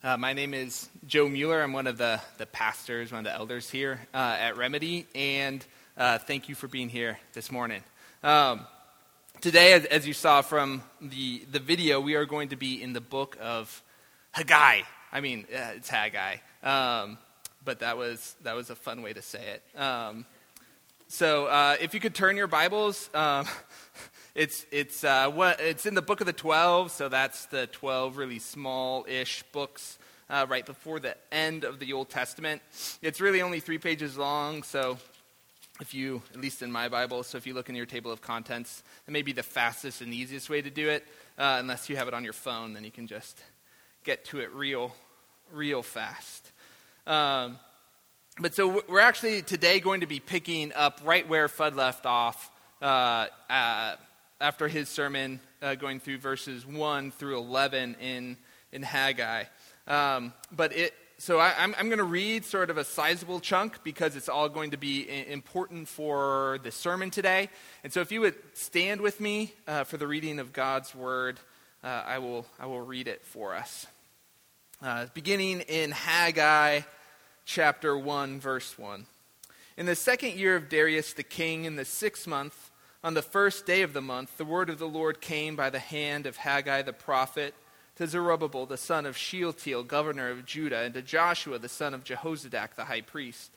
Uh, my name is Joe Mueller. I'm one of the, the pastors, one of the elders here uh, at Remedy, and uh, thank you for being here this morning. Um, today, as, as, you saw from the, the video, we are going to be in the book of Haggai. I mean, uh, it's Haggai, um, but that was, that was a fun way to say it. Um, so, uh, if you could turn your Bibles, um, it's, it's, uh, what, it's in the book of the 12, so that's the 12 really small ish books uh, right before the end of the Old Testament. It's really only three pages long, so if you, at least in my Bible, so if you look in your table of contents, it may be the fastest and easiest way to do it. Uh, unless you have it on your phone, then you can just get to it real, real fast. Um, but so we're actually today going to be picking up right where Fudd left off uh, uh, after his sermon, uh, going through verses 1 through 11 in, in Haggai. Um, but it, so I, am going to read sort of a sizable chunk because it's all going to be important for the sermon today. And so if you would stand with me uh, for the reading of God's word, uh, I, will, I will read it for us. Uh, beginning in Haggai chapter 1, verse 1. In the second year of Darius the king, in the sixth month, on the first day of the month, the word of the Lord came by the hand of Haggai the prophet to Zerubbabel the son of Shealtiel, governor of Judah, and to Joshua the son of Jehozadak the high priest.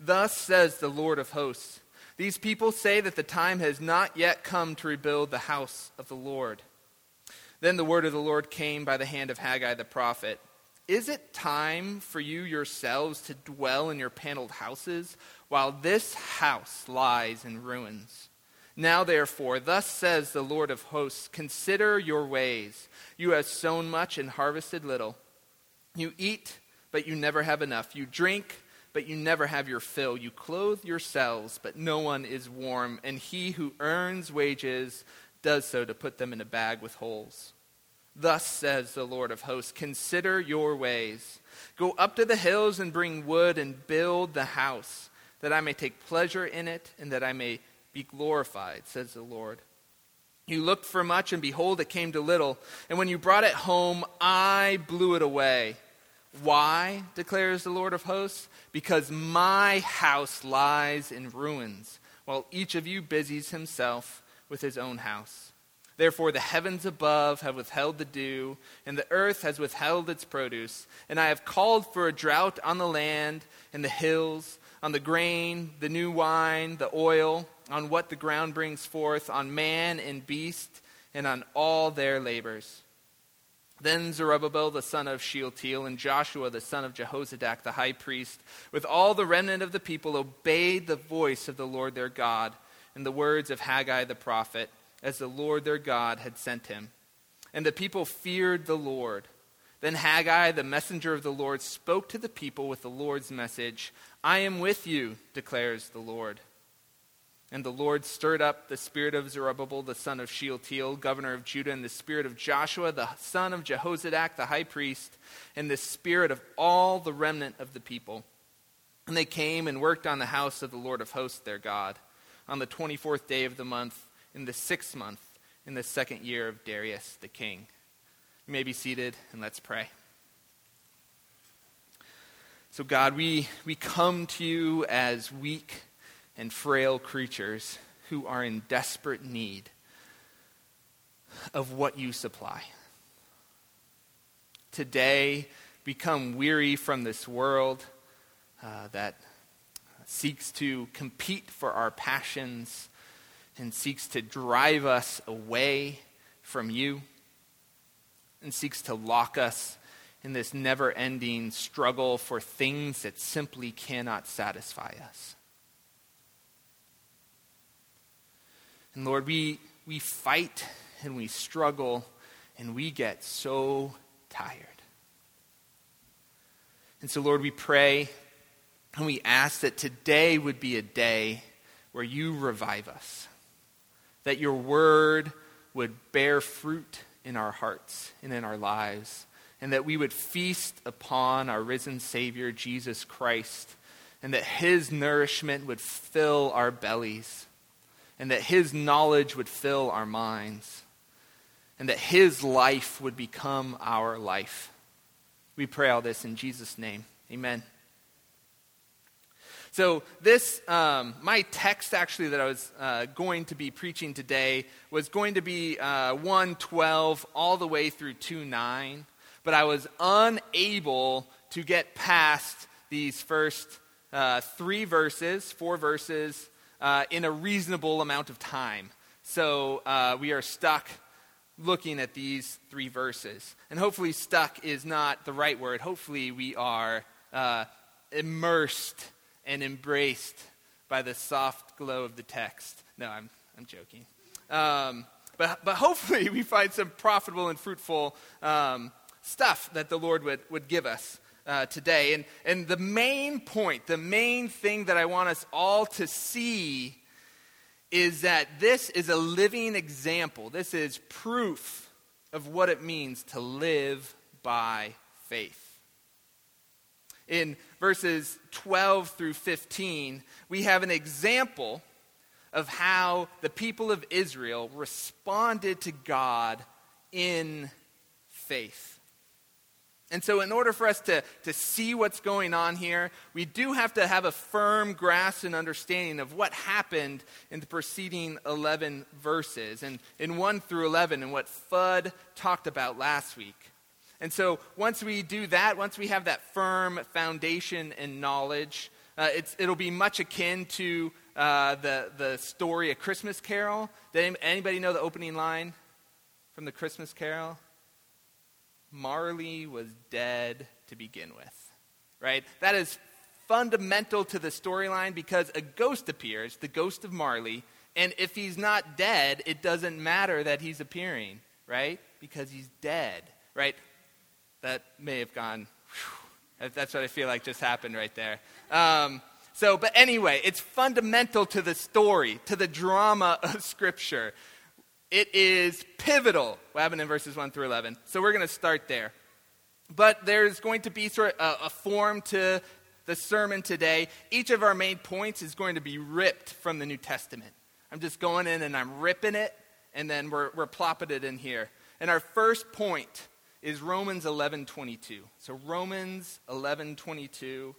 Thus says the Lord of hosts These people say that the time has not yet come to rebuild the house of the Lord. Then the word of the Lord came by the hand of Haggai the prophet. Is it time for you yourselves to dwell in your paneled houses while this house lies in ruins? Now, therefore, thus says the Lord of hosts Consider your ways. You have sown much and harvested little. You eat, but you never have enough. You drink, but you never have your fill. You clothe yourselves, but no one is warm. And he who earns wages does so to put them in a bag with holes. Thus says the Lord of hosts Consider your ways. Go up to the hills and bring wood and build the house, that I may take pleasure in it and that I may be glorified, says the Lord. You looked for much, and behold, it came to little. And when you brought it home, I blew it away. Why, declares the Lord of hosts? Because my house lies in ruins, while each of you busies himself with his own house. Therefore, the heavens above have withheld the dew, and the earth has withheld its produce. And I have called for a drought on the land and the hills, on the grain, the new wine, the oil, on what the ground brings forth, on man and beast, and on all their labors. Then Zerubbabel the son of Shealtiel and Joshua the son of Jehozadak the high priest, with all the remnant of the people, obeyed the voice of the Lord their God and the words of Haggai the prophet as the Lord their God had sent him. And the people feared the Lord. Then Haggai, the messenger of the Lord, spoke to the people with the Lord's message I am with you, declares the Lord. And the Lord stirred up the spirit of Zerubbabel, the son of Shealtiel, governor of Judah, and the spirit of Joshua, the son of Jehozadak, the high priest, and the spirit of all the remnant of the people. And they came and worked on the house of the Lord of hosts, their God, on the 24th day of the month in the sixth month, in the second year of Darius the king. You may be seated, and let's pray. So, God, we, we come to you as weak and frail creatures who are in desperate need of what you supply. Today, become weary from this world uh, that seeks to compete for our passions and seeks to drive us away from you and seeks to lock us in this never ending struggle for things that simply cannot satisfy us. And Lord, we, we fight and we struggle and we get so tired. And so, Lord, we pray and we ask that today would be a day where you revive us that your word would bear fruit in our hearts and in our lives, and that we would feast upon our risen Savior, Jesus Christ, and that his nourishment would fill our bellies, and that his knowledge would fill our minds, and that his life would become our life. We pray all this in Jesus' name. Amen. So, this, um, my text actually that I was uh, going to be preaching today was going to be uh, 112 all the way through 2 9, but I was unable to get past these first uh, three verses, four verses, uh, in a reasonable amount of time. So, uh, we are stuck looking at these three verses. And hopefully, stuck is not the right word. Hopefully, we are uh, immersed and embraced by the soft glow of the text. No, I'm, I'm joking. Um, but, but hopefully, we find some profitable and fruitful um, stuff that the Lord would, would give us. Uh, today. And, and the main point, the main thing that I want us all to see is that this is a living example. This is proof of what it means to live by faith. In verses 12 through 15, we have an example of how the people of Israel responded to God in faith. And so, in order for us to, to see what's going on here, we do have to have a firm grasp and understanding of what happened in the preceding 11 verses, and in 1 through 11, and what Fudd talked about last week. And so, once we do that, once we have that firm foundation and knowledge, uh, it'll be much akin to uh, the, the story, A Christmas Carol. Did anybody know the opening line from the Christmas Carol? Marley was dead to begin with, right? That is fundamental to the storyline because a ghost appears, the ghost of Marley, and if he's not dead, it doesn't matter that he's appearing, right? Because he's dead, right? That may have gone, whew, that's what I feel like just happened right there. Um, so, but anyway, it's fundamental to the story, to the drama of Scripture. It is pivotal, what happened in verses 1 through 11. So we're going to start there. But there's going to be sort of a, a form to the sermon today. Each of our main points is going to be ripped from the New Testament. I'm just going in and I'm ripping it, and then we're, we're plopping it in here. And our first point is Romans 11:22. So Romans 11:22,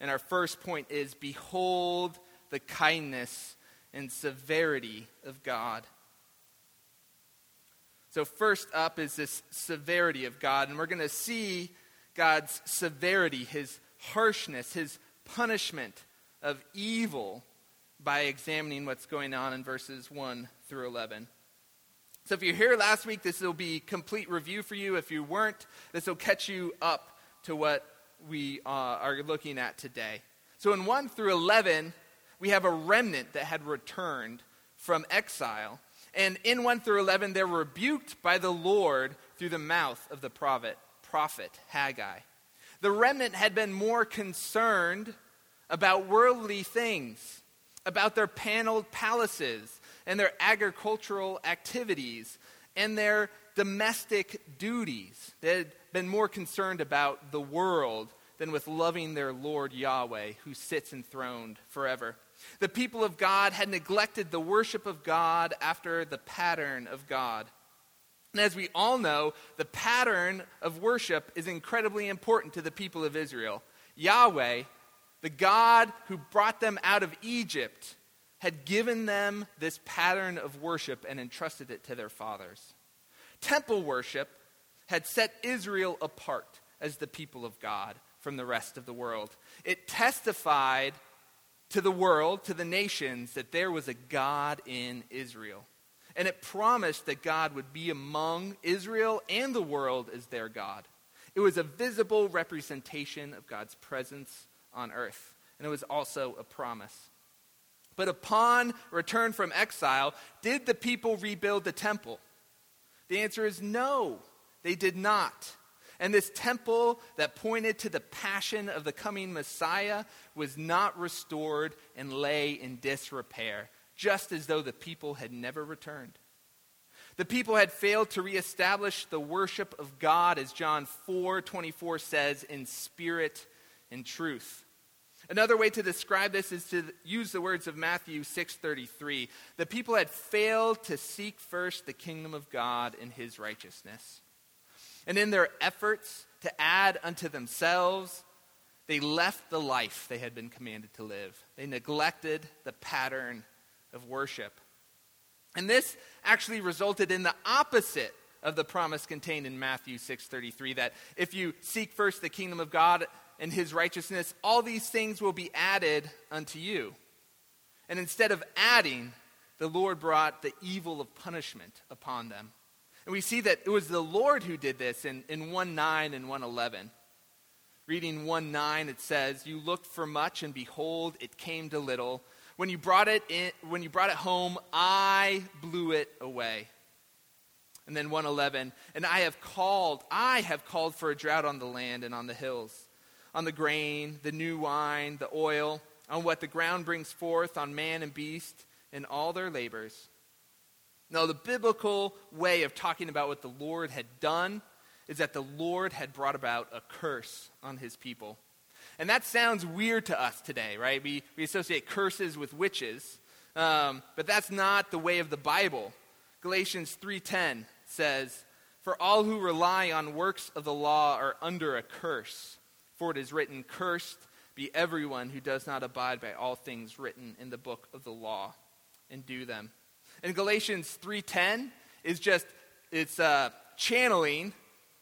and our first point is behold the kindness and severity of God. So, first up is this severity of God, and we're going to see God's severity, his harshness, his punishment of evil by examining what's going on in verses 1 through 11. So, if you're here last week, this will be complete review for you. If you weren't, this will catch you up to what we uh, are looking at today. So, in 1 through 11, we have a remnant that had returned from exile and in 1 through 11, they're rebuked by the Lord through the mouth of the prophet, prophet Haggai. The remnant had been more concerned about worldly things, about their paneled palaces and their agricultural activities and their domestic duties. They had been more concerned about the world than with loving their Lord Yahweh, who sits enthroned forever. The people of God had neglected the worship of God after the pattern of God. And as we all know, the pattern of worship is incredibly important to the people of Israel. Yahweh, the God who brought them out of Egypt, had given them this pattern of worship and entrusted it to their fathers. Temple worship had set Israel apart as the people of God from the rest of the world. It testified to the world, to the nations, that there was a God in Israel. And it promised that God would be among Israel and the world as their God. It was a visible representation of God's presence on earth. And it was also a promise. But upon return from exile, did the people rebuild the temple? The answer is no, they did not. And this temple that pointed to the passion of the coming Messiah was not restored and lay in disrepair, just as though the people had never returned. The people had failed to reestablish the worship of God, as John 4 24 says, in spirit and truth. Another way to describe this is to use the words of Matthew 6:33. The people had failed to seek first the kingdom of God and his righteousness. And in their efforts to add unto themselves, they left the life they had been commanded to live. They neglected the pattern of worship. And this actually resulted in the opposite of the promise contained in Matthew 6:33 that if you seek first the kingdom of God and his righteousness all these things will be added unto you. And instead of adding the Lord brought the evil of punishment upon them. And we see that it was the Lord who did this in, in 1 9 and 111. Reading 1 9, it says, You looked for much, and behold, it came to little. When you brought it, in, when you brought it home, I blew it away. And then 111, and I have called, I have called for a drought on the land and on the hills, on the grain, the new wine, the oil, on what the ground brings forth, on man and beast, and all their labors. Now, the biblical way of talking about what the Lord had done is that the Lord had brought about a curse on his people. And that sounds weird to us today, right? We, we associate curses with witches, um, but that's not the way of the Bible. Galatians 3:10 says, "For all who rely on works of the law are under a curse, for it is written, cursed be everyone who does not abide by all things written in the book of the law and do them." And Galatians 3:10 is just it's uh, channeling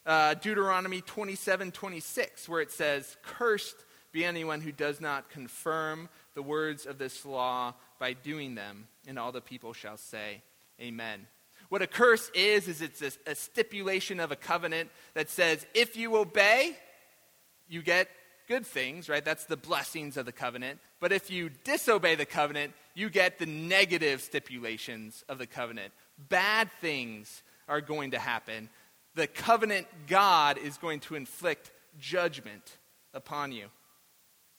uh, Deuteronomy 27 26, where it says, Cursed be anyone who does not confirm the words of this law by doing them. And all the people shall say, Amen. What a curse is, is it's a, a stipulation of a covenant that says, if you obey, you get good things, right? That's the blessings of the covenant. But if you disobey the covenant, you get the negative stipulations of the covenant. Bad things are going to happen the covenant God is going to inflict judgment upon you.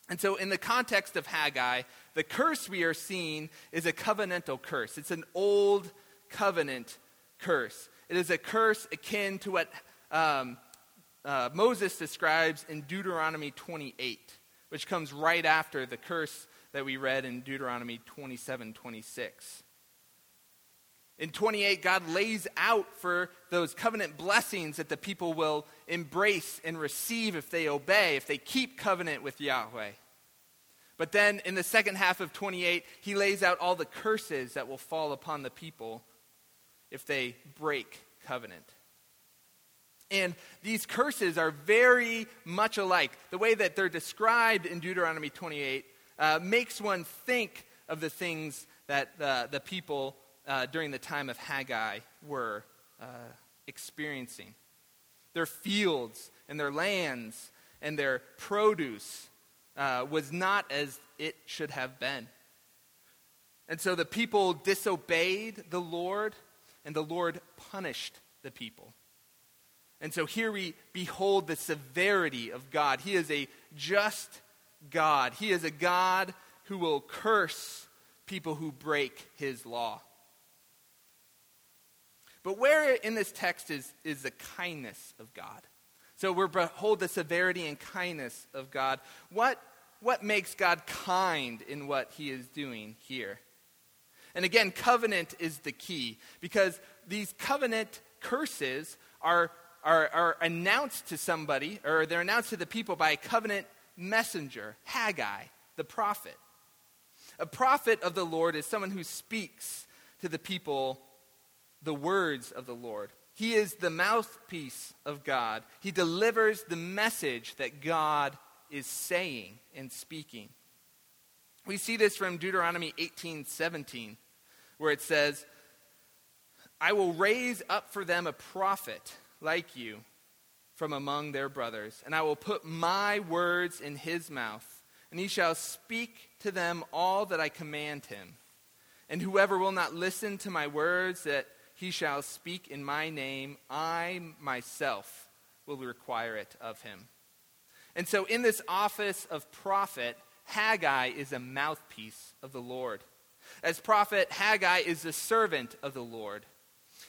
And so, in the context of Haggai, the curse we are seeing is a covenantal curse. It's an old covenant curse. It is a curse akin to what um, uh, Moses describes in Deuteronomy 28, which comes right after the curse that we read in Deuteronomy 27 26. In 28, God lays out for those covenant blessings that the people will embrace and receive if they obey, if they keep covenant with Yahweh. But then in the second half of 28, he lays out all the curses that will fall upon the people if they break covenant. And these curses are very much alike. The way that they're described in Deuteronomy 28 uh, makes one think of the things that uh, the people uh, during the time of Haggai were uh, experiencing. Their fields and their lands and their produce uh, was not as it should have been. And so the people disobeyed the Lord, and the Lord punished the people. And so here we behold the severity of God. He is a just God. He is a God who will curse people who break his law. But where in this text is, is the kindness of God? So we're behold the severity and kindness of God. What, what makes God kind in what he is doing here? And again, covenant is the key because these covenant curses are, are, are announced to somebody, or they're announced to the people by a covenant messenger, Haggai, the prophet. A prophet of the Lord is someone who speaks to the people the words of the Lord. He is the mouthpiece of God. He delivers the message that God is saying and speaking. We see this from Deuteronomy 18 17, where it says, I will raise up for them a prophet like you from among their brothers, and I will put my words in his mouth, and he shall speak to them all that I command him. And whoever will not listen to my words that he shall speak in my name. I myself will require it of him. And so, in this office of prophet, Haggai is a mouthpiece of the Lord. As prophet, Haggai is the servant of the Lord.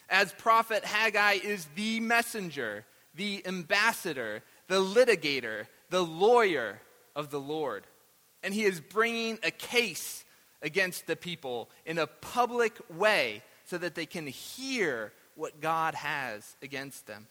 As prophet, Haggai is the messenger, the ambassador, the litigator, the lawyer of the Lord. And he is bringing a case against the people in a public way so that they can hear what God has against them.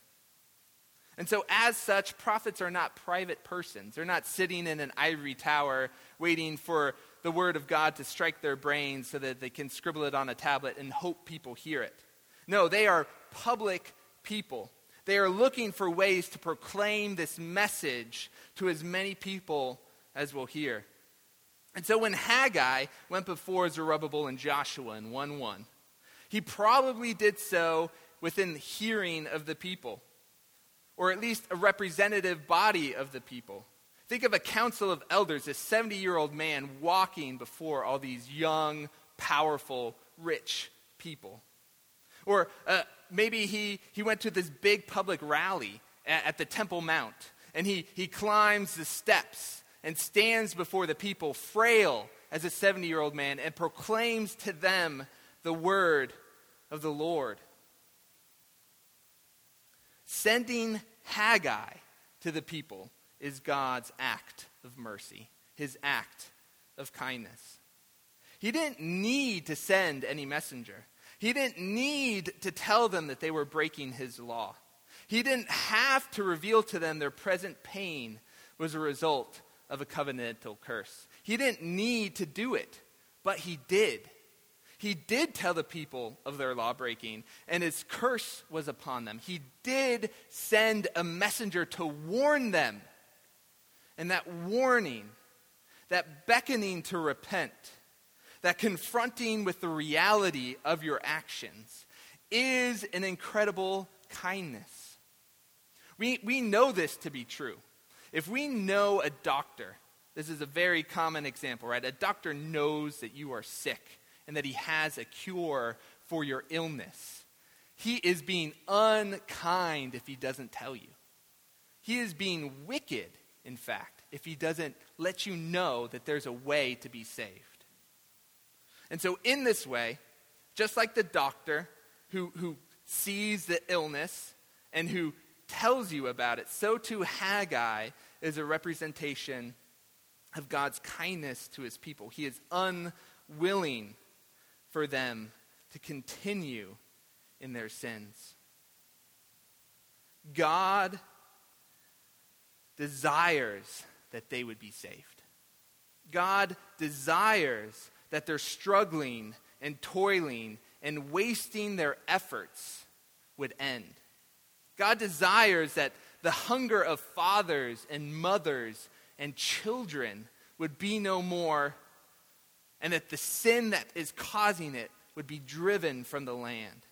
And so, as such, prophets are not private persons. They're not sitting in an ivory tower waiting for the word of God to strike their brains so that they can scribble it on a tablet and hope people hear it. No, they are public people. They are looking for ways to proclaim this message to as many people as will hear. And so when Haggai went before Zerubbabel and Joshua in 1 1, he probably did so within hearing of the people, or at least a representative body of the people. Think of a council of elders, a 70 year old man walking before all these young, powerful, rich people. Or uh, maybe he, he went to this big public rally at, at the Temple Mount, and he, he climbs the steps and stands before the people, frail as a 70 year old man, and proclaims to them the word of the Lord. Sending Haggai to the people is God's act of mercy, his act of kindness. He didn't need to send any messenger. He didn't need to tell them that they were breaking his law. He didn't have to reveal to them their present pain was a result of a covenantal curse. He didn't need to do it, but he did. He did tell the people of their law breaking, and his curse was upon them. He did send a messenger to warn them. And that warning, that beckoning to repent, that confronting with the reality of your actions, is an incredible kindness. We, we know this to be true. If we know a doctor, this is a very common example, right? A doctor knows that you are sick and that he has a cure for your illness. He is being unkind if he doesn't tell you. He is being wicked, in fact, if he doesn't let you know that there's a way to be saved. And so, in this way, just like the doctor who, who sees the illness and who tells you about it, so too Haggai is a representation of God's kindness to his people. He is unwilling for them to continue in their sins. God desires that they would be saved. God desires that they're struggling and toiling and wasting their efforts would end. God desires that the hunger of fathers and mothers and children would be no more and that the sin that is causing it would be driven from the land.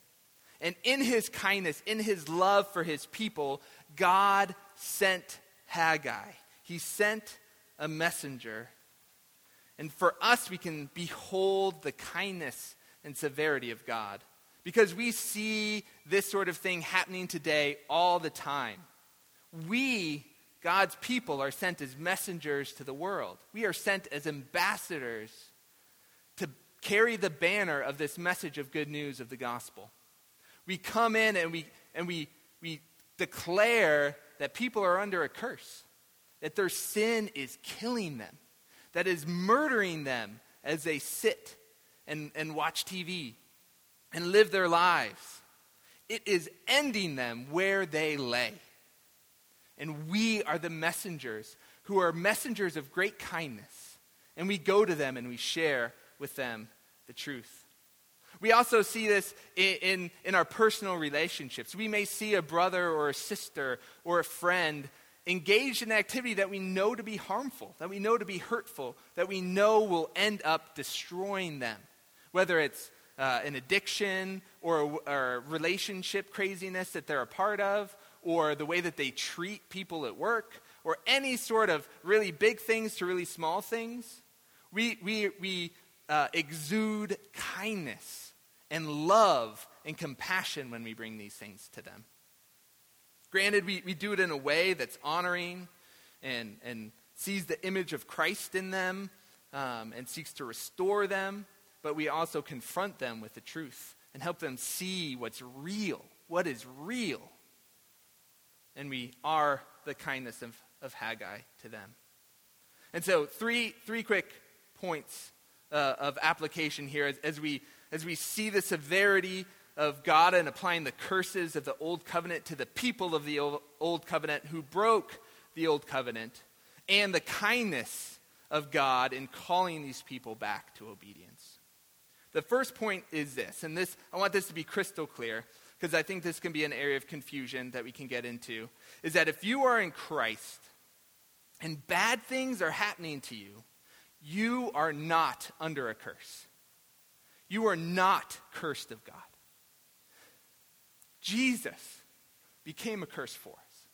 And in his kindness, in his love for his people, God sent Haggai. He sent a messenger. And for us, we can behold the kindness and severity of God because we see this sort of thing happening today all the time. We, God's people, are sent as messengers to the world, we are sent as ambassadors to carry the banner of this message of good news of the gospel. We come in and we, and we, we declare that people are under a curse, that their sin is killing them, that is murdering them as they sit and, and watch TV and live their lives. It is ending them where they lay. And we are the messengers who are messengers of great kindness. And we go to them and we share with them the truth. We also see this in, in, in, our personal relationships. We may see a brother or a sister or a friend engaged in activity that we know to be harmful, that we know to be hurtful, that we know will end up destroying them. Whether it's uh, an addiction or or relationship craziness that they're a part of, or the way that they treat people at work, or any sort of really big things to really small things. We, we, we uh, exude kindness and love and compassion when we bring these things to them. Granted, we, we do it in a way that's honoring and, and sees the image of Christ in them um, and seeks to restore them, but we also confront them with the truth and help them see what's real, what is real. And we are the kindness of, of Haggai to them. And so, three, three quick points uh, of application here as, as, we, as we see the severity of God and applying the curses of the old covenant to the people of the old covenant who broke the old covenant, and the kindness of God in calling these people back to obedience. The first point is this, and this I want this to be crystal clear because I think this can be an area of confusion that we can get into, is that if you are in Christ and bad things are happening to you, you are not under a curse. You are not cursed of God. Jesus became a curse for us.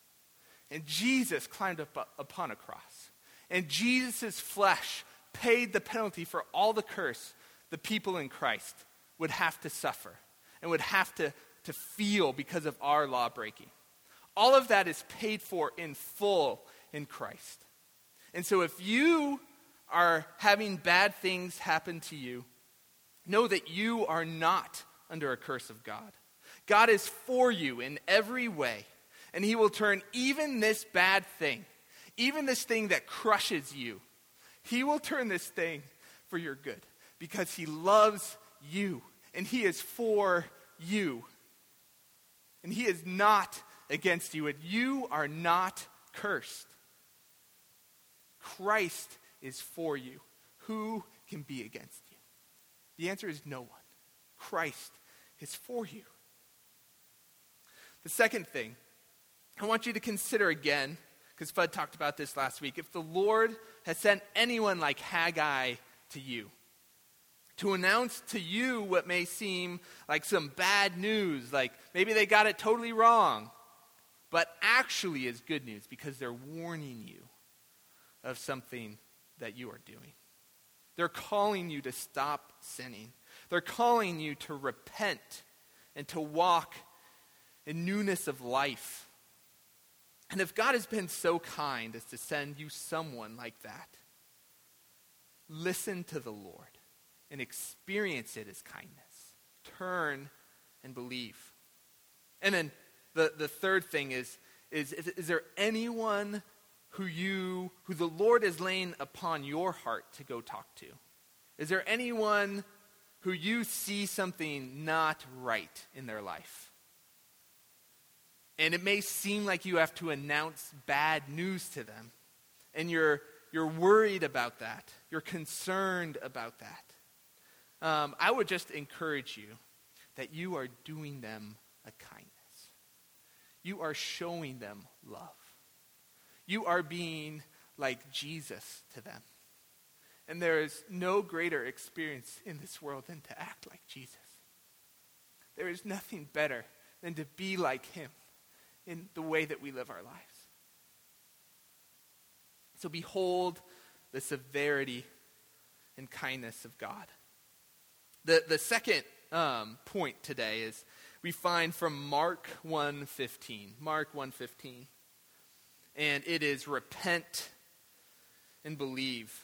And Jesus climbed up upon a cross. And Jesus' flesh paid the penalty for all the curse the people in Christ would have to suffer and would have to, to feel because of our law breaking. All of that is paid for in full in Christ. And so if you are having bad things happen to you, know that you are not under a curse of God. God is for you in every way, and He will turn even this bad thing, even this thing that crushes you, He will turn this thing for your good because He loves you and He is for you. And He is not against you, and you are not cursed. Christ is for you. Who can be against you? The answer is no one. Christ is for you. The second thing I want you to consider again, because Fudd talked about this last week, if the Lord has sent anyone like Haggai to you, to announce to you what may seem like some bad news, like maybe they got it totally wrong, but actually is good news because they're warning you of something that you are doing. They're calling you to stop sinning. They're calling you to repent and to walk and newness of life. And if God has been so kind as to send you someone like that, listen to the Lord and experience it as kindness. Turn and believe. And then the, the third thing is, is, is, is there anyone who you who the Lord is laying upon your heart to go talk to? Is there anyone who you see something not right in their life? And it may seem like you have to announce bad news to them. And you're, you're worried about that. You're concerned about that. Um, I would just encourage you that you are doing them a kindness. You are showing them love. You are being like Jesus to them. And there is no greater experience in this world than to act like Jesus. There is nothing better than to be like him in the way that we live our lives. So behold the severity and kindness of God. The, the second um, point today is we find from Mark 1.15. Mark 1.15. And it is repent and believe.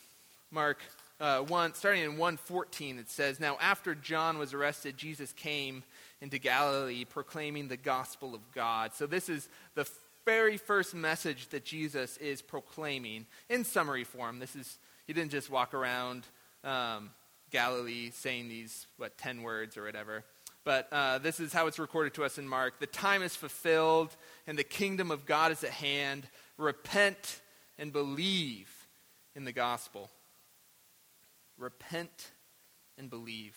Mark uh, 1, starting in 114, it says, Now after John was arrested, Jesus came into Galilee proclaiming the gospel of God. So this is the very first message that Jesus is proclaiming in summary form. This is, he didn't just walk around um, Galilee saying these, what, 10 words or whatever. But uh, this is how it's recorded to us in Mark. The time is fulfilled, and the kingdom of God is at hand. Repent and believe in the gospel repent and believe.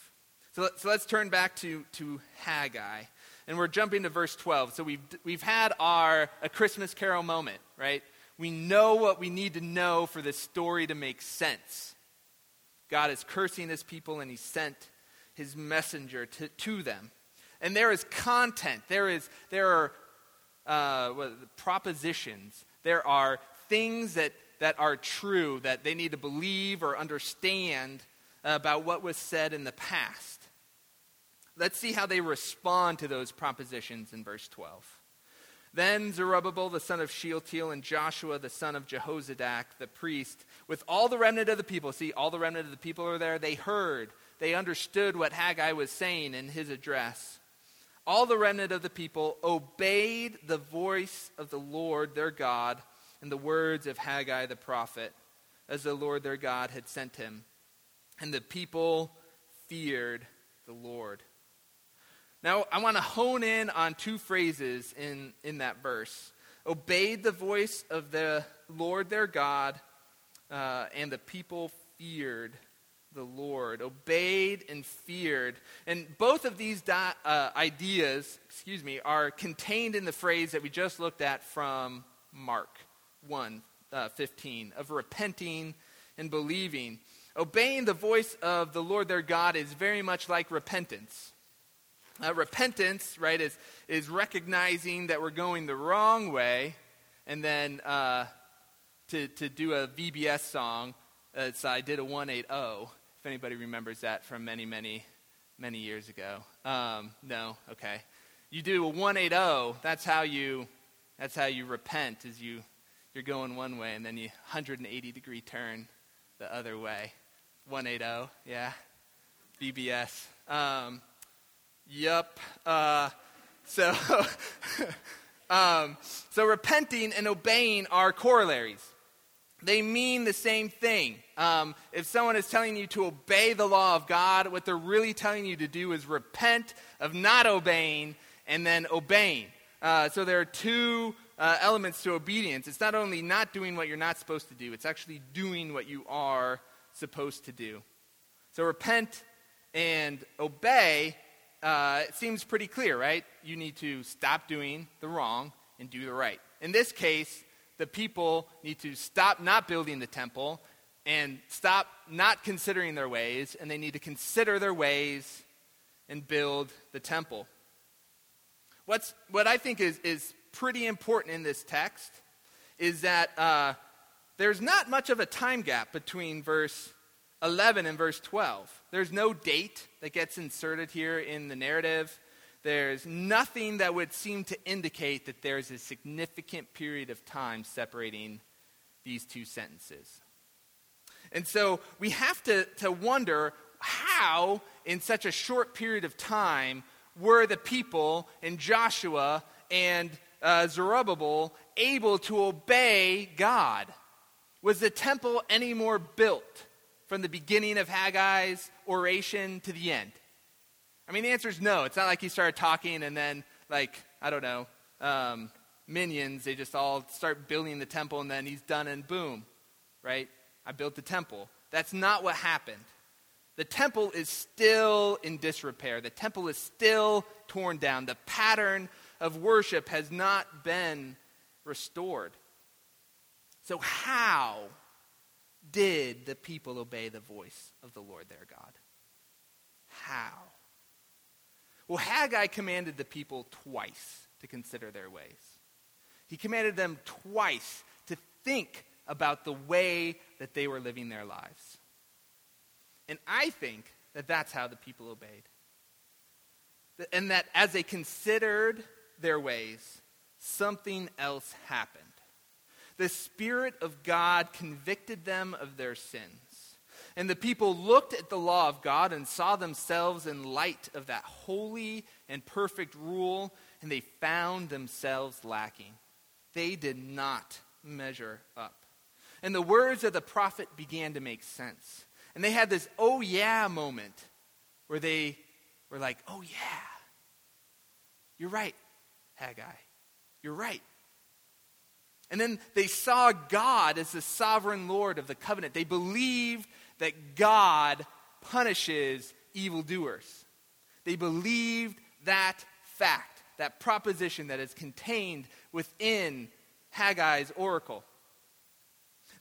So, so let's turn back to, to Haggai. And we're jumping to verse 12. So we've, we've had our a Christmas carol moment, right? We know what we need to know for this story to make sense. God is cursing his people, and he sent his messenger to, to them. And there is content, there, is, there are uh, propositions, there are things that that are true that they need to believe or understand about what was said in the past. Let's see how they respond to those propositions in verse 12. Then Zerubbabel the son of Shealtiel and Joshua the son of Jehozadak the priest, with all the remnant of the people, see, all the remnant of the people are there, they heard, they understood what Haggai was saying in his address. All the remnant of the people obeyed the voice of the Lord their God and the words of Haggai the prophet, as the Lord their God had sent him. And the people feared the Lord. Now, I want to hone in on two phrases in, in that verse obeyed the voice of the Lord their God, uh, and the people feared the Lord. Obeyed and feared. And both of these uh, ideas, excuse me, are contained in the phrase that we just looked at from Mark 1 uh, 15 of repenting and believing. Obeying the voice of the Lord their God is very much like repentance. Uh, repentance, right, is, is recognizing that we're going the wrong way, and then uh, to, to do a VBS song, it's I did a 180, if anybody remembers that from many, many, many years ago. Um, no? Okay. You do a 180, that's how you, that's how you repent, is you, you're going one way, and then you 180 degree turn the other way. 180, yeah? VBS. Um, Yep. Uh, so, um, so repenting and obeying are corollaries. They mean the same thing. Um, if someone is telling you to obey the law of God, what they're really telling you to do is repent of not obeying and then obeying. Uh, so there are two uh, elements to obedience. It's not only not doing what you're not supposed to do, it's actually doing what you are supposed to do. So repent and obey uh, it seems pretty clear, right? You need to stop doing the wrong and do the right. In this case, the people need to stop not building the temple and stop not considering their ways, and they need to consider their ways and build the temple. What's, what I think is, is pretty important in this text is that uh, there's not much of a time gap between verse 11 and verse 12. There's no date that gets inserted here in the narrative. There's nothing that would seem to indicate that there's a significant period of time separating these two sentences. And so we have to, to wonder how, in such a short period of time, were the people and Joshua and uh, Zerubbabel able to obey God? Was the temple any more built? from the beginning of Haggai's oration to the end? I mean, the answer is no. It's not like he started talking and then, like, I don't know, um, minions, they just all start building the temple and then he's done and boom, right? I built the temple. That's not what happened. The temple is still in disrepair. The temple is still torn down. The pattern of worship has not been restored. So, how did the people obey the voice of the Lord their God? How? Well, Haggai commanded the people twice to consider their ways. He commanded them twice to think about the way that they were living their lives. And I think that that's how the people obeyed. And that as they considered their ways, something else happened the Spirit of God convicted them of their sins. And the people looked at the law of God and saw themselves in light of that holy and perfect rule, and they found themselves lacking. They did not measure up. And the words of the prophet began to make sense. And they had this oh yeah moment where they were like, oh yeah, you're right, Haggai. You're right. And then they saw God as the sovereign Lord of the covenant. They believed that God punishes evildoers. They believed that fact, that proposition that is contained within Haggai's oracle.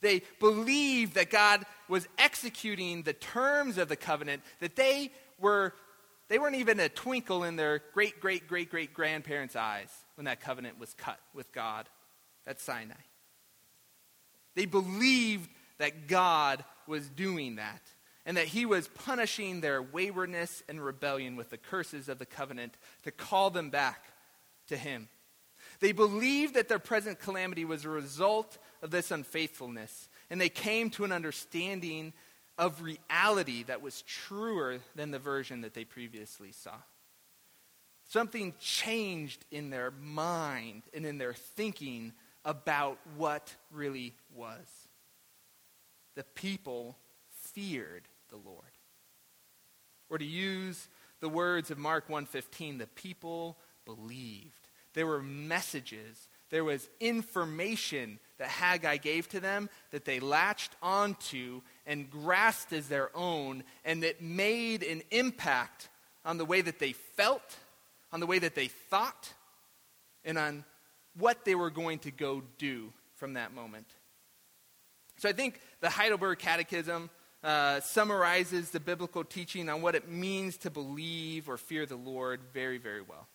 They believed that God was executing the terms of the covenant, that they were they weren't even a twinkle in their great great great great grandparents' eyes when that covenant was cut with God at Sinai. They believed that God was doing that and that he was punishing their waywardness and rebellion with the curses of the covenant to call them back to him. They believed that their present calamity was a result of this unfaithfulness, and they came to an understanding of reality that was truer than the version that they previously saw. Something changed in their mind and in their thinking about what really was. The people feared the Lord. Or to use the words of Mark 1:15, the people believed. There were messages, there was information that Haggai gave to them that they latched onto and grasped as their own and that made an impact on the way that they felt, on the way that they thought, and on what they were going to go do from that moment. So I think the Heidelberg Catechism uh, summarizes the biblical teaching on what it means to believe or fear the Lord very, very well.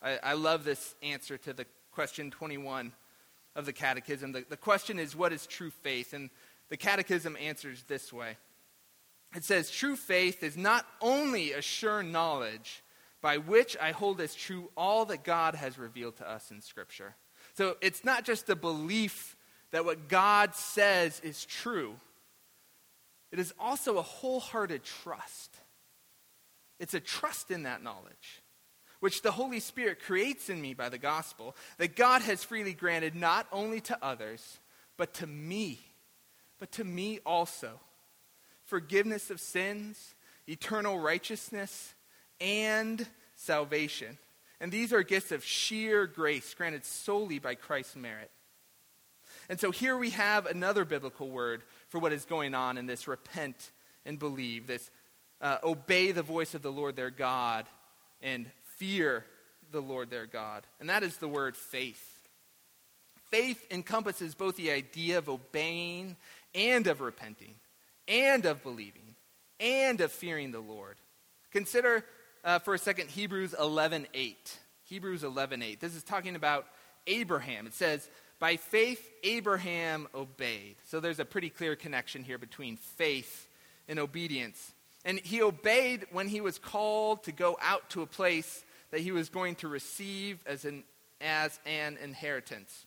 I, I love this answer to the question 21 of the Catechism. The, the question is, what is true faith? And the Catechism answers this way It says, True faith is not only a sure knowledge by which I hold as true all that God has revealed to us in Scripture. So it's not just a belief that what God says is true it is also a wholehearted trust. It's a trust in that knowledge, which the Holy Spirit creates in me by the gospel, that God has freely granted not only to others, but to me, but to me also. Forgiveness of sins, eternal righteousness, and salvation. And these are gifts of sheer grace granted solely by Christ's merit. And so here we have another biblical word for what is going on in this repent and believe, this uh, obey the voice of the Lord their God and fear the Lord their God. And that is the word faith. Faith encompasses both the idea of obeying and of repenting, and of believing, and of fearing the Lord. Consider uh, for a second Hebrews 11:8. Hebrews 11:8. This is talking about Abraham. It says, by faith, Abraham obeyed. So there's a pretty clear connection here between faith and obedience. And he obeyed when he was called to go out to a place that he was going to receive as an, as an inheritance.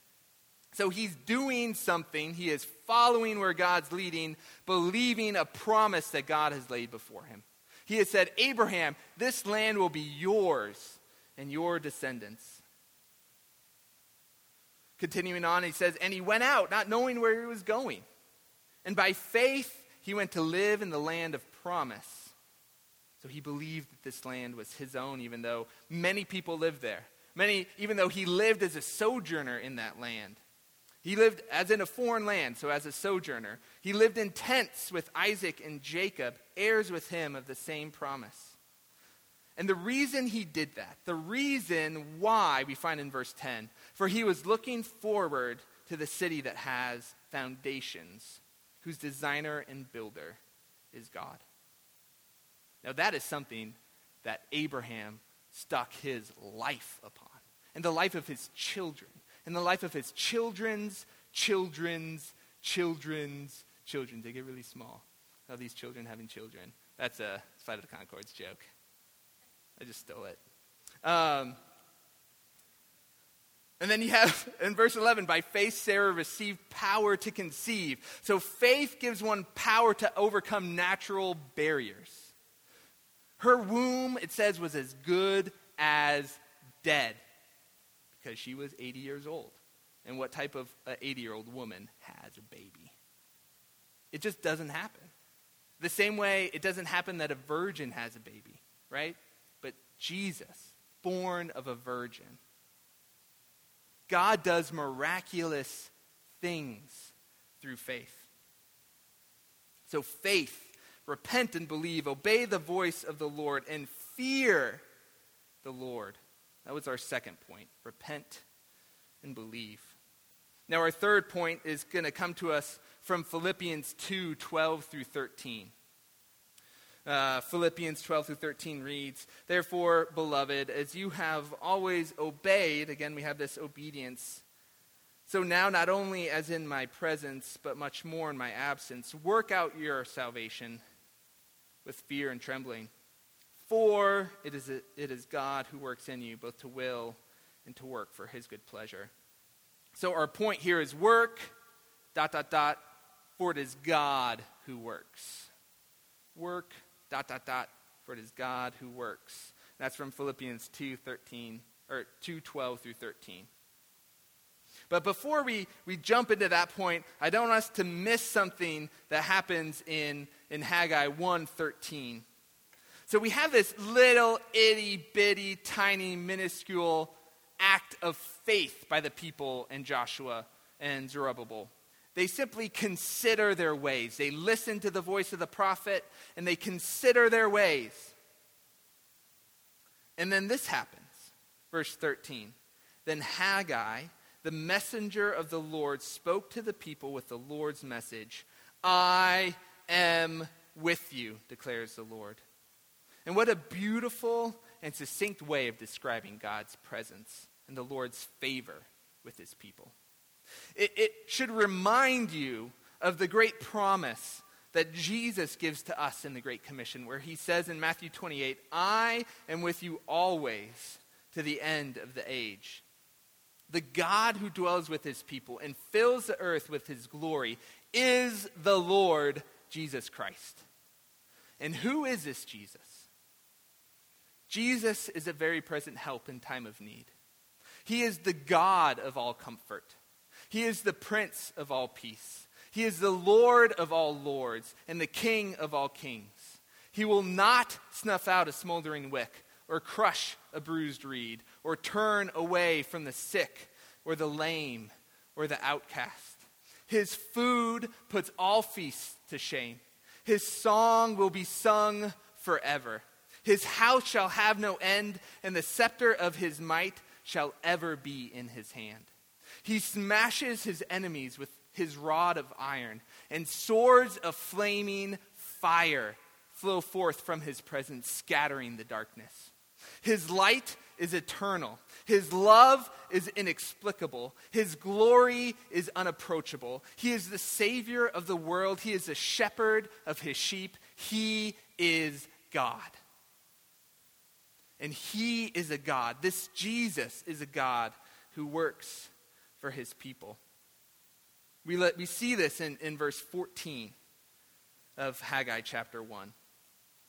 So he's doing something, he is following where God's leading, believing a promise that God has laid before him. He has said, Abraham, this land will be yours and your descendants. Continuing on, he says, And he went out, not knowing where he was going. And by faith, he went to live in the land of promise. So he believed that this land was his own, even though many people lived there. Many, even though he lived as a sojourner in that land. He lived as in a foreign land, so as a sojourner. He lived in tents with Isaac and Jacob, heirs with him of the same promise. And the reason he did that, the reason why we find in verse 10, for he was looking forward to the city that has foundations, whose designer and builder is God. Now, that is something that Abraham stuck his life upon, and the life of his children, and the life of his children's children's children's children. They get really small. These children having children. That's a Flight of the Conchords joke. I just stole it. Um, and then you have in verse 11, by faith Sarah received power to conceive. So faith gives one power to overcome natural barriers. Her womb, it says, was as good as dead because she was 80 years old. And what type of uh, 80 year old woman has a baby? It just doesn't happen. The same way it doesn't happen that a virgin has a baby, right? But Jesus, born of a virgin. God does miraculous things through faith. So, faith, repent and believe, obey the voice of the Lord, and fear the Lord. That was our second point repent and believe. Now, our third point is going to come to us from Philippians 2 12 through 13. Uh, Philippians 12 through 13 reads, Therefore, beloved, as you have always obeyed, again, we have this obedience. So now, not only as in my presence, but much more in my absence, work out your salvation with fear and trembling. For it is, it is God who works in you, both to will and to work for his good pleasure. So our point here is work, dot, dot, dot, for it is God who works. Work, dot, dot, dot, for it is God who works. That's from Philippians 2, 13, or 2, 12 through 13. But before we, we jump into that point, I don't want us to miss something that happens in, in Haggai 1, 13. So we have this little itty bitty, tiny, minuscule act of faith by the people in Joshua and Zerubbabel. They simply consider their ways. They listen to the voice of the prophet and they consider their ways. And then this happens. Verse 13. Then Haggai, the messenger of the Lord, spoke to the people with the Lord's message I am with you, declares the Lord. And what a beautiful and succinct way of describing God's presence and the Lord's favor with his people. It, it should remind you of the great promise that Jesus gives to us in the Great Commission, where he says in Matthew 28, I am with you always to the end of the age. The God who dwells with his people and fills the earth with his glory is the Lord Jesus Christ. And who is this Jesus? Jesus is a very present help in time of need. He is the God of all comfort. He is the Prince of all peace. He is the Lord of all lords and the King of all kings. He will not snuff out a smoldering wick or crush a bruised reed or turn away from the sick or the lame or the outcast. His food puts all feasts to shame. His song will be sung forever. His house shall have no end, and the scepter of his might shall ever be in his hand. He smashes his enemies with his rod of iron, and swords of flaming fire flow forth from his presence, scattering the darkness. His light is eternal. His love is inexplicable. His glory is unapproachable. He is the Savior of the world. He is the shepherd of his sheep. He is God. And He is a God. This Jesus is a God who works for his people. We, let, we see this in, in verse 14 of Haggai chapter 1.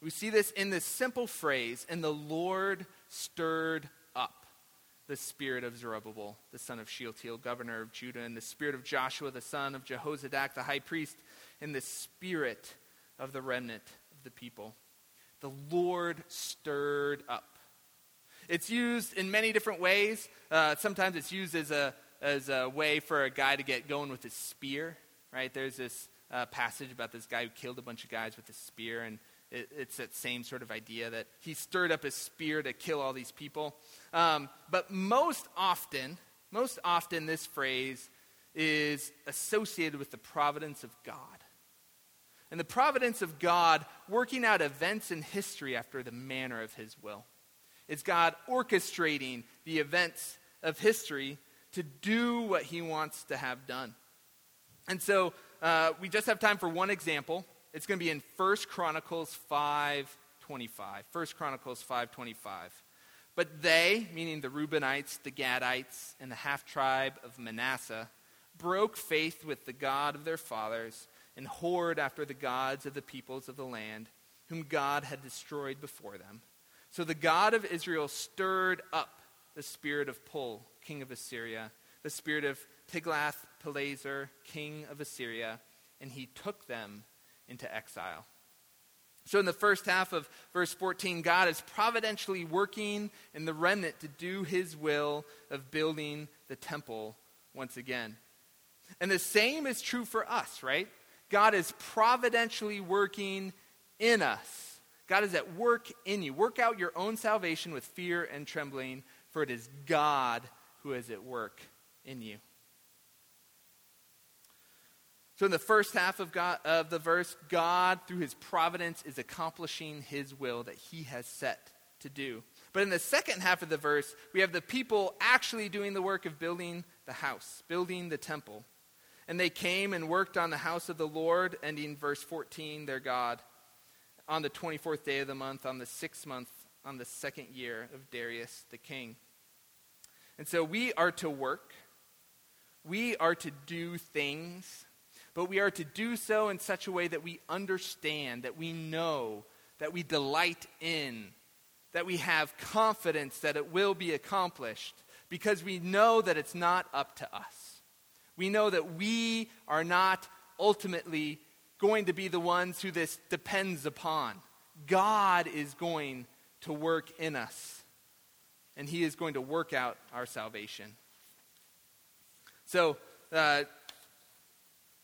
We see this in this simple phrase, and the Lord stirred up the spirit of Zerubbabel, the son of Shealtiel, governor of Judah, and the spirit of Joshua, the son of Jehozadak, the high priest, and the spirit of the remnant of the people. The Lord stirred up. It's used in many different ways. Uh, sometimes it's used as a, as a way for a guy to get going with his spear, right? There's this uh, passage about this guy who killed a bunch of guys with a spear, and it, it's that same sort of idea that he stirred up his spear to kill all these people. Um, but most often, most often, this phrase is associated with the providence of God. And the providence of God working out events in history after the manner of his will. It's God orchestrating the events of history to do what he wants to have done. And so uh, we just have time for one example. It's going to be in 1 Chronicles 5.25. 1 Chronicles 5.25. But they, meaning the Reubenites, the Gadites, and the half tribe of Manasseh, broke faith with the God of their fathers and whored after the gods of the peoples of the land, whom God had destroyed before them. So the God of Israel stirred up the spirit of Pul, king of Assyria, the spirit of Tiglath-Pileser, king of Assyria, and he took them into exile. So, in the first half of verse 14, God is providentially working in the remnant to do his will of building the temple once again. And the same is true for us, right? God is providentially working in us. God is at work in you. Work out your own salvation with fear and trembling, for it is God who is at work in you. So, in the first half of, God, of the verse, God, through his providence, is accomplishing his will that he has set to do. But in the second half of the verse, we have the people actually doing the work of building the house, building the temple. And they came and worked on the house of the Lord, ending verse 14, their God, on the 24th day of the month, on the sixth month, on the second year of Darius the king. And so we are to work, we are to do things, but we are to do so in such a way that we understand, that we know, that we delight in, that we have confidence that it will be accomplished, because we know that it's not up to us. We know that we are not ultimately going to be the ones who this depends upon. God is going to work in us, and He is going to work out our salvation. So, uh,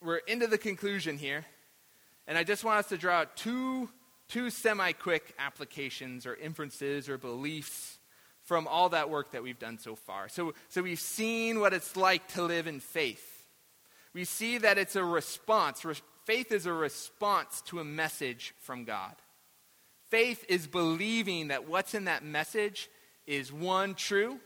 we're into the conclusion here, and I just want us to draw out two, two semi quick applications or inferences or beliefs from all that work that we've done so far. So, so we've seen what it's like to live in faith. We see that it's a response. Re- faith is a response to a message from God. Faith is believing that what's in that message is one, true,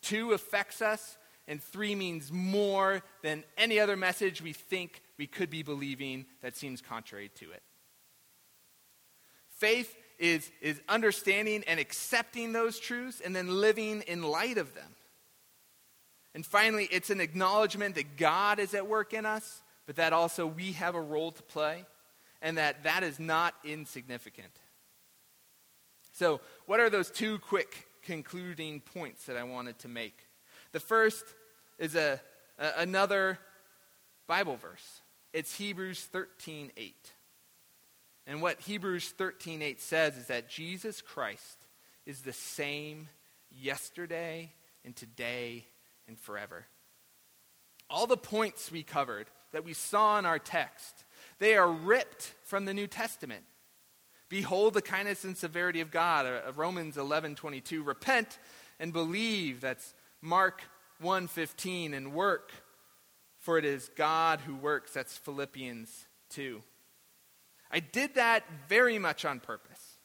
two, affects us, and three means more than any other message we think we could be believing that seems contrary to it. Faith is, is understanding and accepting those truths and then living in light of them. And finally, it's an acknowledgement that God is at work in us, but that also we have a role to play, and that that is not insignificant. So, what are those two quick concluding points that I wanted to make? The first is a, a another Bible verse. It's Hebrews 13:8. And what Hebrews 13:8 says is that Jesus Christ is the same yesterday and today and forever. All the points we covered that we saw in our text, they are ripped from the New Testament. Behold the kindness and severity of God, uh, Romans 11:22. Repent and believe, that's Mark 1:15 and work for it is God who works, that's Philippians 2. I did that very much on purpose.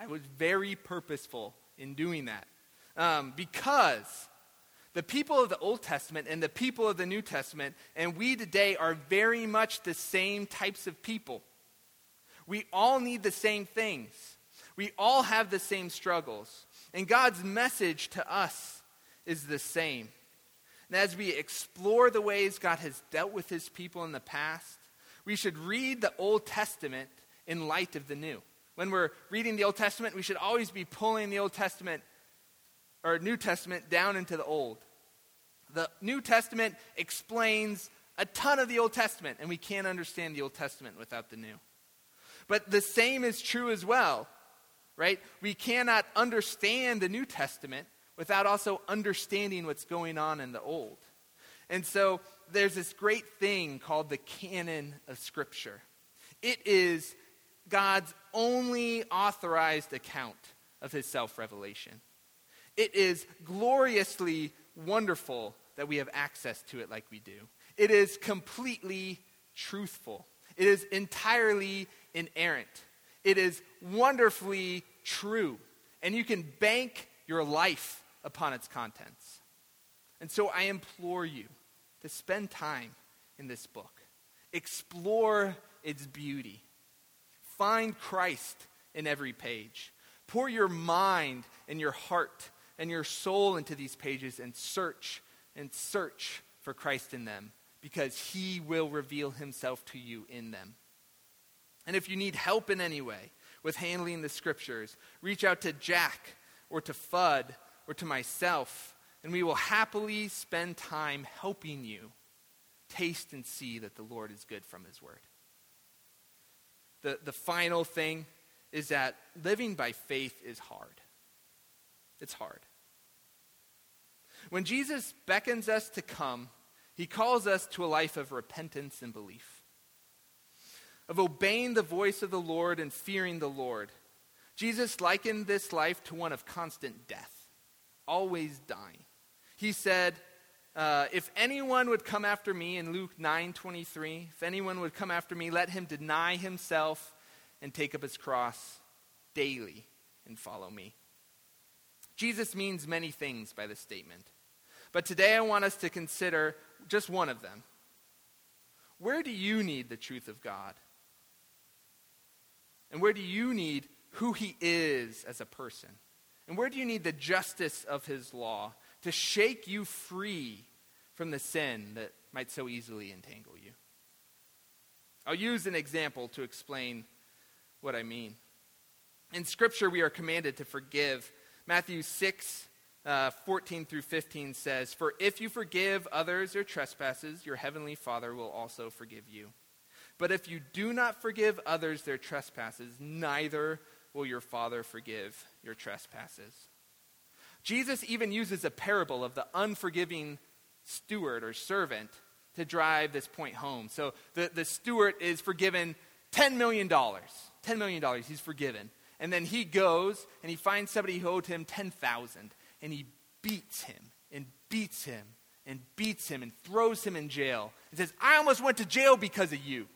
I was very purposeful in doing that. Um, because the people of the Old Testament and the people of the New Testament and we today are very much the same types of people. We all need the same things. We all have the same struggles. And God's message to us is the same. And as we explore the ways God has dealt with his people in the past, we should read the Old Testament in light of the New. When we're reading the Old Testament, we should always be pulling the Old Testament or New Testament down into the Old. The New Testament explains a ton of the Old Testament, and we can't understand the Old Testament without the New. But the same is true as well, right? We cannot understand the New Testament without also understanding what's going on in the Old. And so there's this great thing called the canon of Scripture. It is God's only authorized account of his self revelation. It is gloriously wonderful that we have access to it like we do. It is completely truthful. It is entirely inerrant. It is wonderfully true. And you can bank your life upon its contents. And so I implore you to spend time in this book, explore its beauty, find Christ in every page. Pour your mind and your heart and your soul into these pages and search and search for Christ in them because he will reveal himself to you in them. And if you need help in any way with handling the scriptures, reach out to Jack or to Fudd or to myself, and we will happily spend time helping you taste and see that the Lord is good from his word. The, the final thing is that living by faith is hard. It's hard. When Jesus beckons us to come, he calls us to a life of repentance and belief, of obeying the voice of the Lord and fearing the Lord. Jesus likened this life to one of constant death, always dying. He said, uh, if anyone would come after me in luke 9.23 if anyone would come after me let him deny himself and take up his cross daily and follow me jesus means many things by this statement but today I want us to consider just one of them. Where do you need the truth of God? And where do you need who He is as a person? And where do you need the justice of His law to shake you free from the sin that might so easily entangle you? I'll use an example to explain what I mean. In Scripture, we are commanded to forgive. Matthew 6, uh, 14 through 15 says, For if you forgive others their trespasses, your heavenly Father will also forgive you. But if you do not forgive others their trespasses, neither will your Father forgive your trespasses. Jesus even uses a parable of the unforgiving steward or servant to drive this point home. So the, the steward is forgiven $10 million. $10 million, he's forgiven. And then he goes and he finds somebody who owed him 10000 and he beats him and beats him and beats him and throws him in jail and says, I almost went to jail because of you.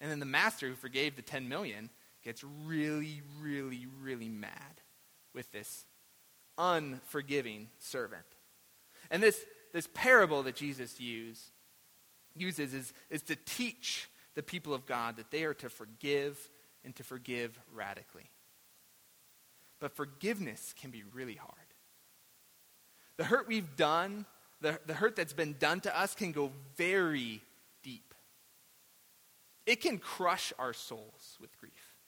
And then the master who forgave the 10 million gets really, really, really mad with this unforgiving servant. And this, this parable that Jesus use, uses is, is to teach the people of God that they are to forgive and to forgive radically. But forgiveness can be really hard. The hurt we've done, the, the hurt that's been done to us, can go very deep. It can crush our souls with grief.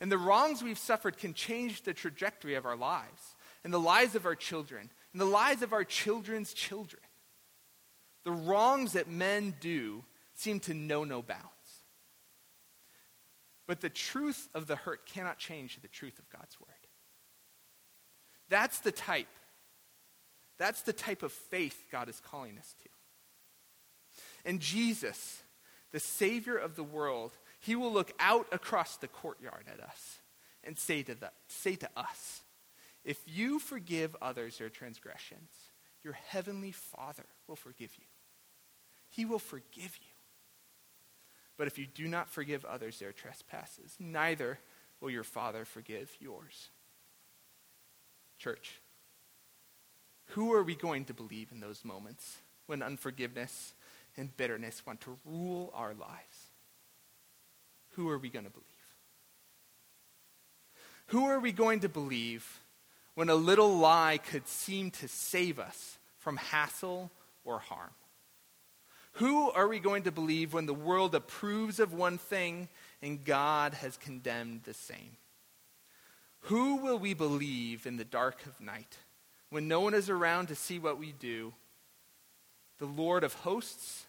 And the wrongs we've suffered can change the trajectory of our lives and the lives of our children and the lives of our children's children. The wrongs that men do seem to know no bounds. But the truth of the hurt cannot change the truth of God's word. That's the type. That's the type of faith God is calling us to. And Jesus, the Savior of the world, he will look out across the courtyard at us and say to, the, say to us, If you forgive others their transgressions, your heavenly Father will forgive you. He will forgive you. But if you do not forgive others their trespasses, neither will your Father forgive yours. Church, who are we going to believe in those moments when unforgiveness and bitterness want to rule our lives? Who are we going to believe? Who are we going to believe when a little lie could seem to save us from hassle or harm? Who are we going to believe when the world approves of one thing and God has condemned the same? Who will we believe in the dark of night when no one is around to see what we do? The Lord of hosts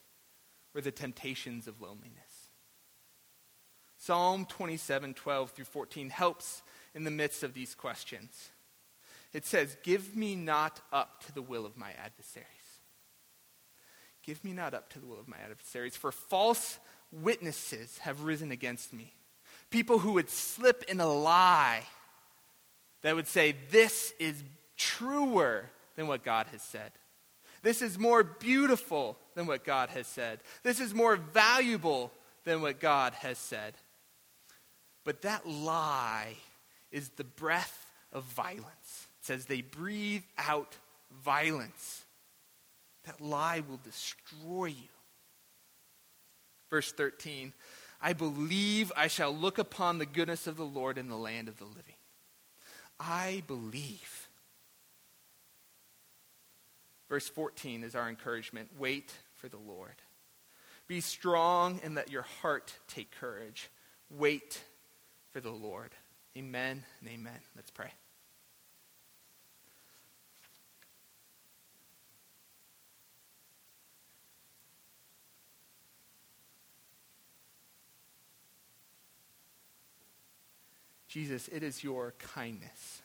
or the temptations of loneliness? Psalm 27 12 through 14 helps in the midst of these questions. It says, Give me not up to the will of my adversaries Give me not up to the will of my adversaries, for false witnesses have risen against me. People who would slip in a lie that would say, This is truer than what God has said. This is more beautiful than what God has said. This is more valuable than what God has said. But that lie is the breath of violence. It says they breathe out violence. That lie will destroy you. Verse 13 I believe I shall look upon the goodness of the Lord in the land of the living. I believe. Verse 14 is our encouragement wait for the Lord. Be strong and let your heart take courage. Wait for the Lord. Amen and amen. Let's pray. Jesus, it is your kindness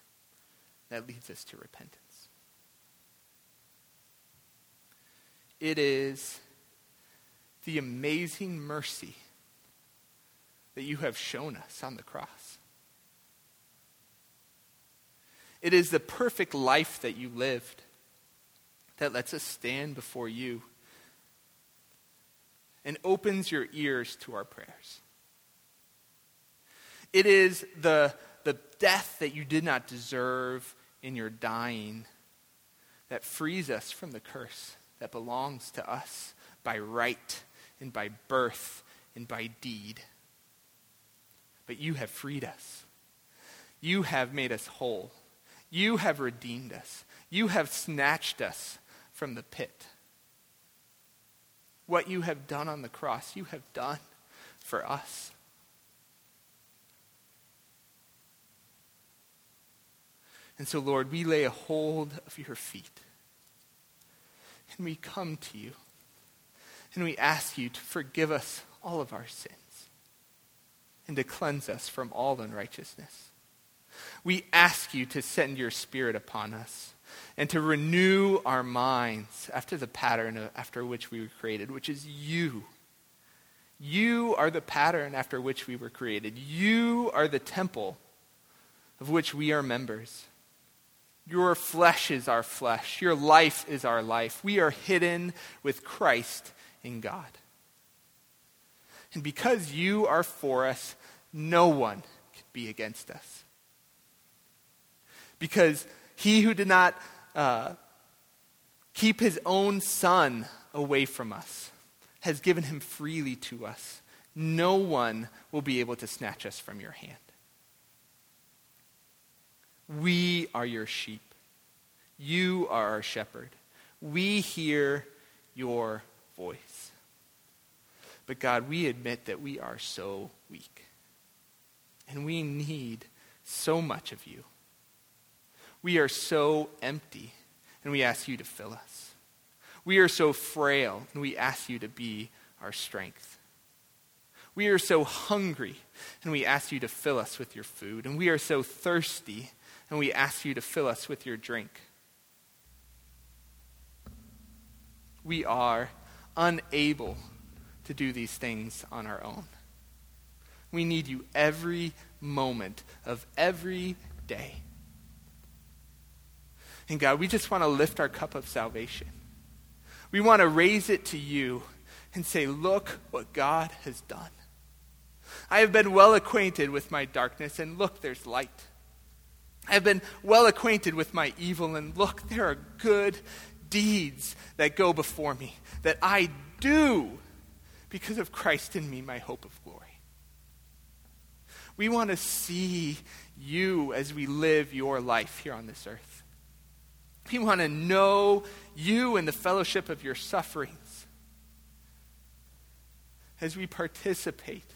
that leads us to repentance. It is the amazing mercy that you have shown us on the cross. It is the perfect life that you lived that lets us stand before you and opens your ears to our prayers. It is the, the death that you did not deserve in your dying that frees us from the curse that belongs to us by right and by birth and by deed. But you have freed us. You have made us whole. You have redeemed us. You have snatched us from the pit. What you have done on the cross, you have done for us. And so, Lord, we lay a hold of your feet. And we come to you. And we ask you to forgive us all of our sins. and to cleanse us from all unrighteousness. We ask you to send your Spirit upon us and to renew our minds after the pattern after which we were created, which is you. You are the pattern after which we were created. You are the temple of which we are members. Your flesh is our flesh. Your life is our life. We are hidden with Christ in God. And because you are for us, no one can be against us. Because he who did not uh, keep his own son away from us has given him freely to us. No one will be able to snatch us from your hand. We are your sheep. You are our shepherd. We hear your voice. But God, we admit that we are so weak. And we need so much of you. We are so empty, and we ask you to fill us. We are so frail, and we ask you to be our strength. We are so hungry, and we ask you to fill us with your food. And we are so thirsty, and we ask you to fill us with your drink. We are unable to do these things on our own. We need you every moment of every day. And God, we just want to lift our cup of salvation. We want to raise it to you and say, Look what God has done. I have been well acquainted with my darkness, and look, there's light. I have been well acquainted with my evil, and look, there are good deeds that go before me that I do because of Christ in me, my hope of glory. We want to see you as we live your life here on this earth. We want to know you and the fellowship of your sufferings as we participate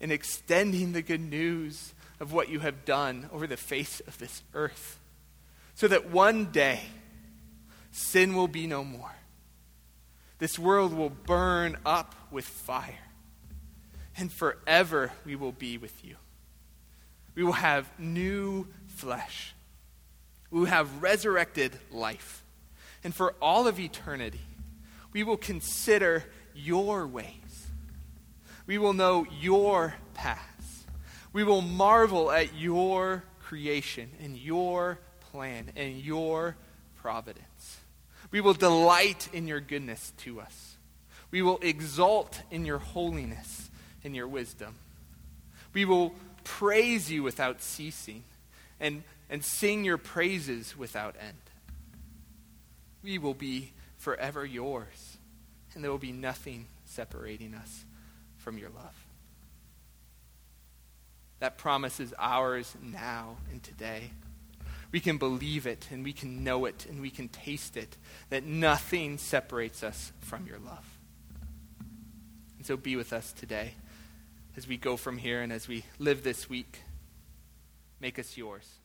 in extending the good news of what you have done over the face of this earth. So that one day, sin will be no more. This world will burn up with fire. And forever we will be with you. We will have new flesh. We will have resurrected life. And for all of eternity, we will consider your ways. We will know your paths. We will marvel at your creation and your plan and your providence. We will delight in your goodness to us. We will exult in your holiness and your wisdom. We will praise you without ceasing and, and sing your praises without end. We will be forever yours, and there will be nothing separating us from your love. That promise is ours now and today. We can believe it and we can know it and we can taste it, that nothing separates us from your love. And so be with us today as we go from here and as we live this week. Make us yours.